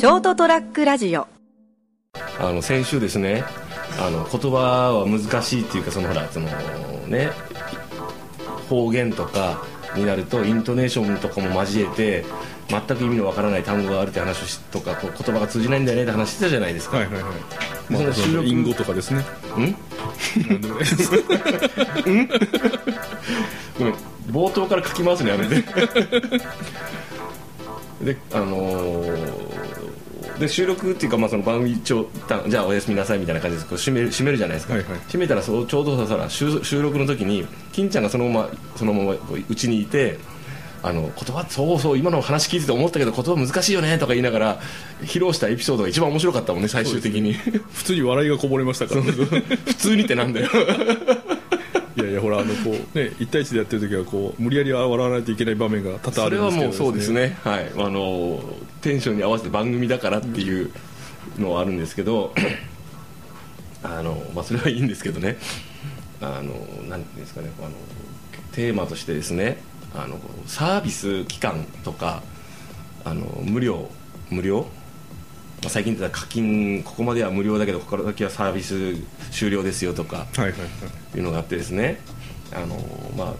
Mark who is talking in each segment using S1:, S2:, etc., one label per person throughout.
S1: ショートトラックラジオ。
S2: あの先週ですねあの言葉は難しいっていうかそのほらそのね方言とかになるとイントネーションとかも交えて全く意味のわからない単語があるって話とかこう言葉が通じないんだよねって話してたじゃないですか、
S3: はいはいはい。
S2: その収録
S3: 隠語とかですね。
S2: ん？
S3: なんで。もないです
S2: ごめん。冒頭から書きますねやめてであのーで収録っていうか、まあ、その番組一応じゃあおやすみなさいみたいな感じでこう締める締めるじゃないですか、
S3: はいはい。
S2: 締めたらそうちょうどささ収収録の時に金ちゃんがそのままそのままこううちにいてあの言葉そうそう今の話聞いてて思ったけど言葉難しいよねとか言いながら披露したエピソードが一番面白かったもんね最終的に、
S3: 普通に笑いがこぼれましたからね。
S2: 普通にってなんだよ
S3: ほらあのこうね1対1でやってる時はこう無理やり笑わないといけない場面が多々あるんですけど
S2: もうそうですね。はい。あのテンションに合わせて番組だからっていうのはあるんですけど あの、まあ、それはいいんですけどね。あのなんですかね。あのテーマとしてですね。あのサービス期間とかあの無料無料まあ最近言ってた課金ここまでは無料だけどここから先はサービス終了ですよとか
S3: はい
S2: うのがあってですねあの、まあ、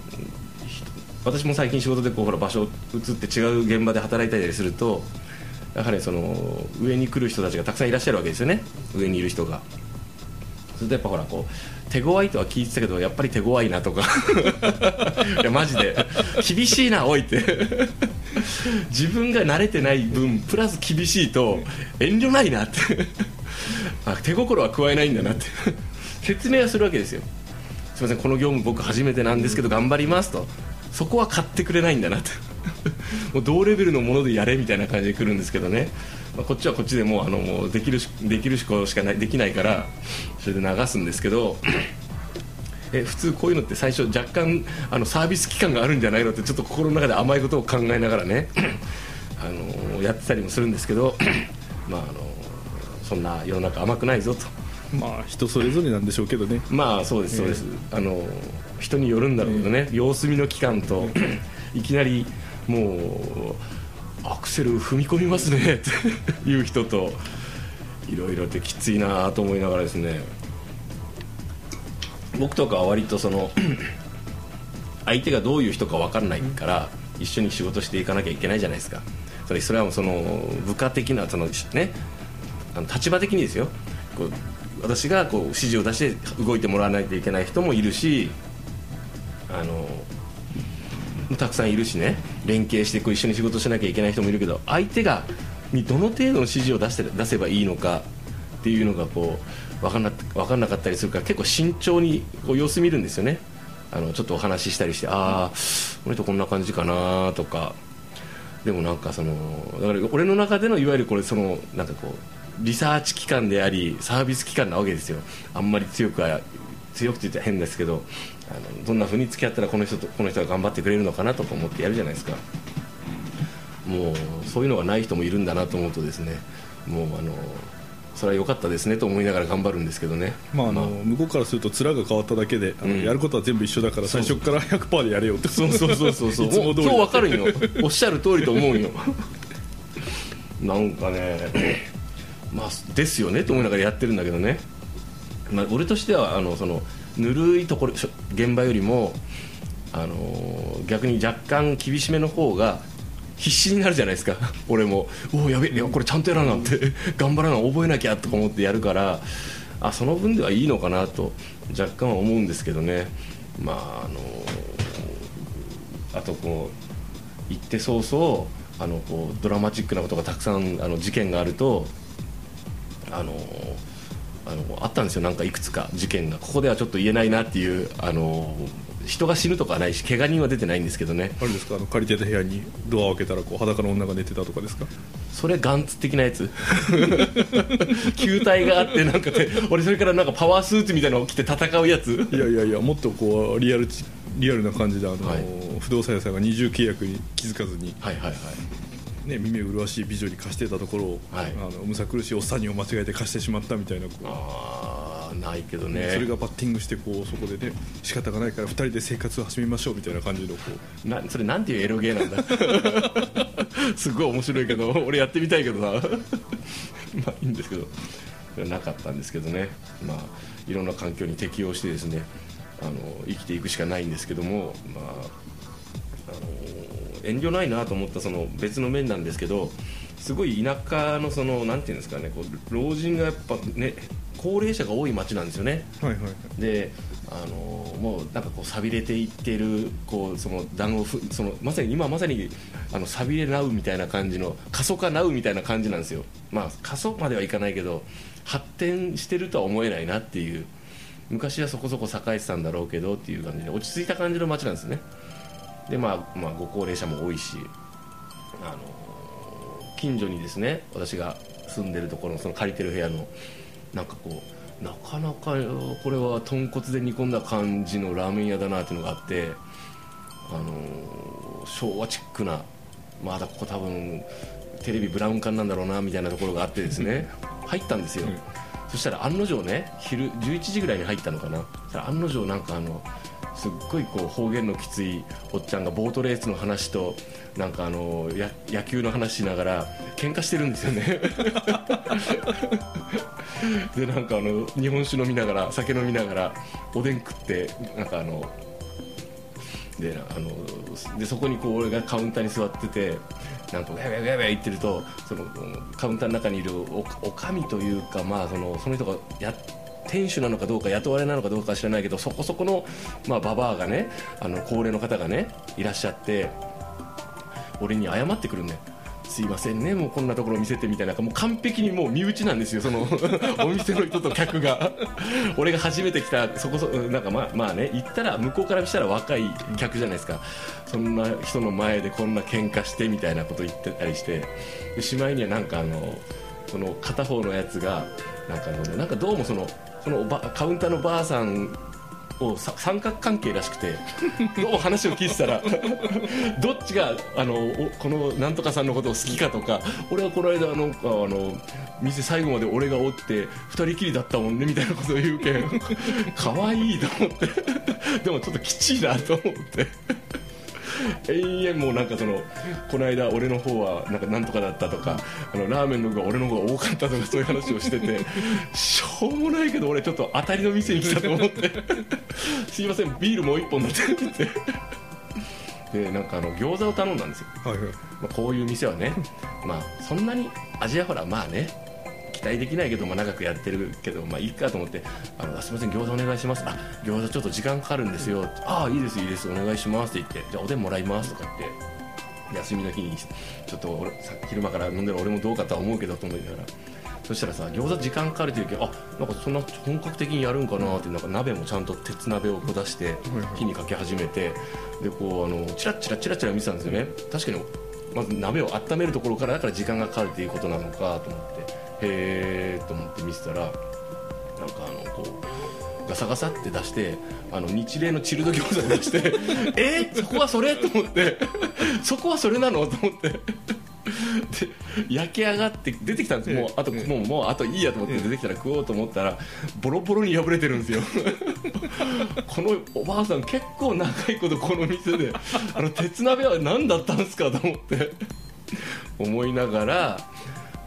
S2: ひ私も最近仕事でこうほら場所移って違う現場で働いたりするとやはりその上に来る人たちがたくさんいらっしゃるわけですよね。上にいる人が。それとやっぱほらこう手強いとは聞いてたけどやっぱり手強いなとか。いやマジで。厳しいなおいって自分が慣れてない分プラス厳しいと遠慮ないなって。あ手心は加えないんだなって。説明はするわけですよ。すみませんこの業務僕初めてなんですけど頑張りますと。そこは買ってくれないんだなって。もう同レベルのものでやれみたいな感じで来るんですけどね、まあ、こっちはこっちでもうあのもうできるしできるしかないできないからそれで流すんですけどえ普通こういうのって最初若干あのサービス期間があるんじゃないのってちょっと心の中で甘いことを考えながらねあのやってたりもするんですけどまああのそんな世の中甘くないぞと。
S3: まあ人それぞれなんでしょうけどね。
S2: まあそうですそうです、あの人によるんだろうけどね、様子見の期間といきなりもうアクセル踏み込みますねっていう人といろいろってきついなと思いながらですね僕とかは割とその 相手がどういう人か分からないから一緒に仕事していかなきゃいけないじゃないですか。それそれはその部下的なそのねあの立場的にですよ。こう私がこう指示を出して動いてもらわないといけない人もいるしあのたくさんいるしね。連携してこう一緒に仕事しなきゃいけない人もいるけど相手がにどの程度の指示を出して出せばいいのかっていうのがこう分かんな分かんなかったりするから結構慎重にこう様子見るんですよね。あのちょっとお話ししたりしてああこの人こんな感じかなとか。でもなんかそのだから俺の中でのいわゆるこれそのなんかこうリサーチ機関でありサービス機関なわけですよ。あんまり強くは強くって言ったら変ですけどあのどんな風に付き合ったらこの人とこの人が頑張ってくれるのかなとか思ってやるじゃないですか。もうそういうのがない人もいるんだなと思うとですねもうあのそれは良かったですねと思いながら頑張るんですけどね。
S3: まああの向こうからすると面が変わっただけであの
S2: うん。
S3: やることは全部一緒だから最初から100%でやれよって。
S2: そうそうそうそう。そう今日わかるんよ。おっしゃる通りと思うよ。なんかねまあですよねと思いながらやってるんだけどね、まあ、俺としてはあのそのぬるいところ現場よりもあの逆に若干厳しめの方が必死になるじゃないですか。俺もおおやべえこれちゃんとやらなって頑張らな覚えなきゃとか思ってやるから。あその分ではいいのかなと若干は思うんですけどね。まああのあとこう行って早々あのこうドラマチックなことがたくさんあの事件があるとあのあのあったんですよ。なんかいくつか事件が。ここではちょっと言えないなっていうあの人が死ぬとかはないし怪我人は出てないんですけどね。
S3: あれですか？あの借りてた部屋にドアを開けたらこう裸の女が寝てたとかですか？
S2: それガンツ的なやつ。球体があってなんかね俺それからなんかパワースーツみたいなのを着て戦うやつ。
S3: いやいやいやもっとこうリアルチリアルな感じであの、
S2: はい。
S3: 不動産屋さんが二重契約に気づかずに、
S2: はいはいはい。
S3: ね、耳麗しい美女に貸してたところを、
S2: はい。
S3: あのむさ苦しいおっさんにを間違えて貸してしまったみたいなこう
S2: ないけどね。
S3: それがバッティングしてこうそこでね仕方がないから2人で生活を始めましょうみたいな感じのこう。
S2: なそれなんていうエロゲーなんだ？すごい面白いけど俺やってみたいけどな。まあいいんですけど。なかったんですけどね。まあいろんな環境に適応してですねあの生きていくしかないんですけどもまああの遠慮ないなと思ったその別の面なんですけどすごい田舎のそのなんていうんですかねこう老人がやっぱね高齢者が多い町なんですよね。
S3: はいはい
S2: であのもうなんかこう寂れていってるこうその団子ふそのまさに今まさにあの寂れなうみたいな感じの過疎化なうみたいな感じなんですよ。まあ過疎まではいかないけど発展してるとは思えないなっていう昔はそこそこ栄えてたんだろうけどっていう感じで落ち着いた感じの街なんですね。でまあ、まあ、ご高齢者も多いしあの近所にですね私が住んでるところのその借りてる部屋のなんかこうなかなかこれは豚骨で煮込んだ感じのラーメン屋だなっていうのがあってあの昭和チックなまだここ多分テレビブラウン管なんだろうなみたいなところがあってですね入ったんですよ、
S3: うん。
S2: そしたら案の定ね昼11時ぐらいに入ったのかな。そしたら案の定なんかあのすっごいこう方言のきついおっちゃんがボートレースの話となんかあのや野球の話しながら喧嘩してるんですよね。でなんかあの日本酒飲みながら酒飲みながらおでん食ってなんかあのであのでそこにこう俺がカウンターに座っててなんかウェイウェイウェイウェイ言ってるとそのカウンターの中にいるおおかみというか、まあ、そのその人がや店主なのかどうか雇われなのかどうか知らないけどそこそこの、まあ、ババアがねあの高齢の方がねいらっしゃって俺に謝ってくるんだよ。すいませんねもうこんなところ見せてみたいな。もう完璧にもう身内なんですよその お店の人と客が。俺が初めて来たそこそなんかまあまあね行ったら向こうからしたら若い客じゃないですか。そんな人の前でこんな喧嘩してみたいなこと言ってたりして。しまいにはなんかあのその片方のやつがなんかあのなんかどうもそのそのカウンターのばあさんをさ三角関係らしくてどうも話を聞いてたらどっちがあのおこのなんとかさんのことを好きかとか俺はこの間あのあの店最後まで俺がおって二人きりだったもんねみたいなことを言うけん 可愛いと思ってでもちょっときちいなと思って。永遠もうなんかそのこの間俺の方はなんかなんとかだったとかあのラーメンの方が俺の方が多かったとかそういう話をしててしょうもないけど俺ちょっと当たりの店に来たと思って。すいませんビールもう一本だって言って。でなんかあの餃子を頼んだんですよ、
S3: はいはい。
S2: まあ、こういう店はねまあそんなに味はほらまあね期待できないけど、まあ、長くやってるけど、まあ、いいかと思ってあのあすみません餃子お願いします。あ餃子ちょっと時間かかるんですよ。ああいいですいいですお願いしますって言ってじゃあおでんもらいますとか言って休みの日にちょっと俺さ昼間から飲んでる俺もどうかとは思うけどと思いながら。そしたらさ餃子時間かかるっていうけどあなんかそんな本格的にやるんかなってなんか鍋もちゃんと鉄鍋をこう出して火にかけ始めてでこうあのチラッチラチラチラ見てたんですよね。確かにまず鍋を温めるところからだから時間がかかるということなのかと思ってへえと思って見てたらなんかあのこうガサガサって出してあの日例のチルド餃子出して えー、そこはそれ？と思って。そこはそれなの？と思って。で焼き上がって出てきたんですもうあともうもうあといいやと思って出てきたら食おうと思ったらボロボロに破れてるんですよ。このおばあさん結構長いことこの店で あの鉄鍋は何だったんですかと思って思いながら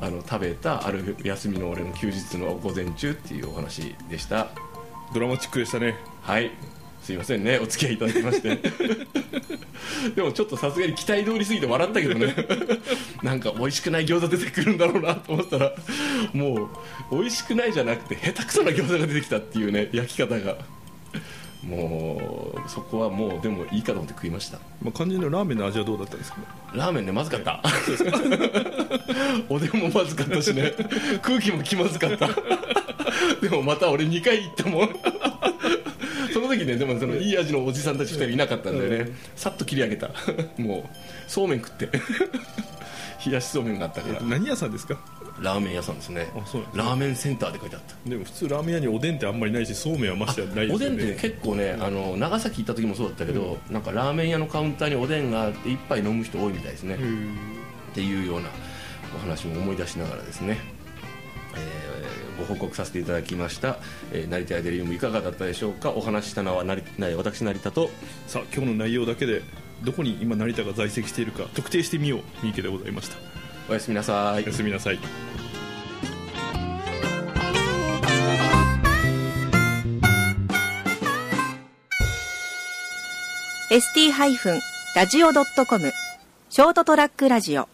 S2: あの食べたある休みの俺の休日の午前中っていうお話でした。
S3: ドラマチックでしたね。
S2: はいすいませんねお付き合いいただきまして。でもちょっとさすがに期待通りすぎて笑ったけどね。なんか美味しくない餃子出てくるんだろうなと思ったらもう美味しくないじゃなくて下手くそな餃子が出てきたっていうね焼き方が。もうそこはもうでもいいかと思って食いました。
S3: まあ、肝心のラーメンの味はどうだったんですか？
S2: ラーメンねまずかった。おでんもまずかったしね。空気も気まずかった。でもまた俺2回行ったもんその時ねでもそのいい味のおじさんたち2人いなかったんでね。さっと切り上げた。もうそうめん食って。冷やしそうめんがあったから。
S3: 何屋さんですか？
S2: ラーメン屋さんですね。
S3: あそうなんです
S2: ラーメンセンターで書いてあった。
S3: でも普通ラーメン屋におでんってあんまりないしそうめんはましてはないですよね。
S2: おでんって結構ねあの長崎行った時もそうだったけど、なん。かラーメン屋のカウンターにおでんがあって一杯飲む人多いみたいですね、っていうようなお話も思い出しながらですね、えー、ご報告させていただきました、えー、成田アデリウムいかがだったでしょうか？お話したのはなり私成田と。
S3: さあ今日の内容だけでどこに今成田が在籍しているか特定してみよう三池でございました。
S2: おやすみなさい。
S3: おやすみなさい。
S1: ラジオ .com ショートトラックラジオ。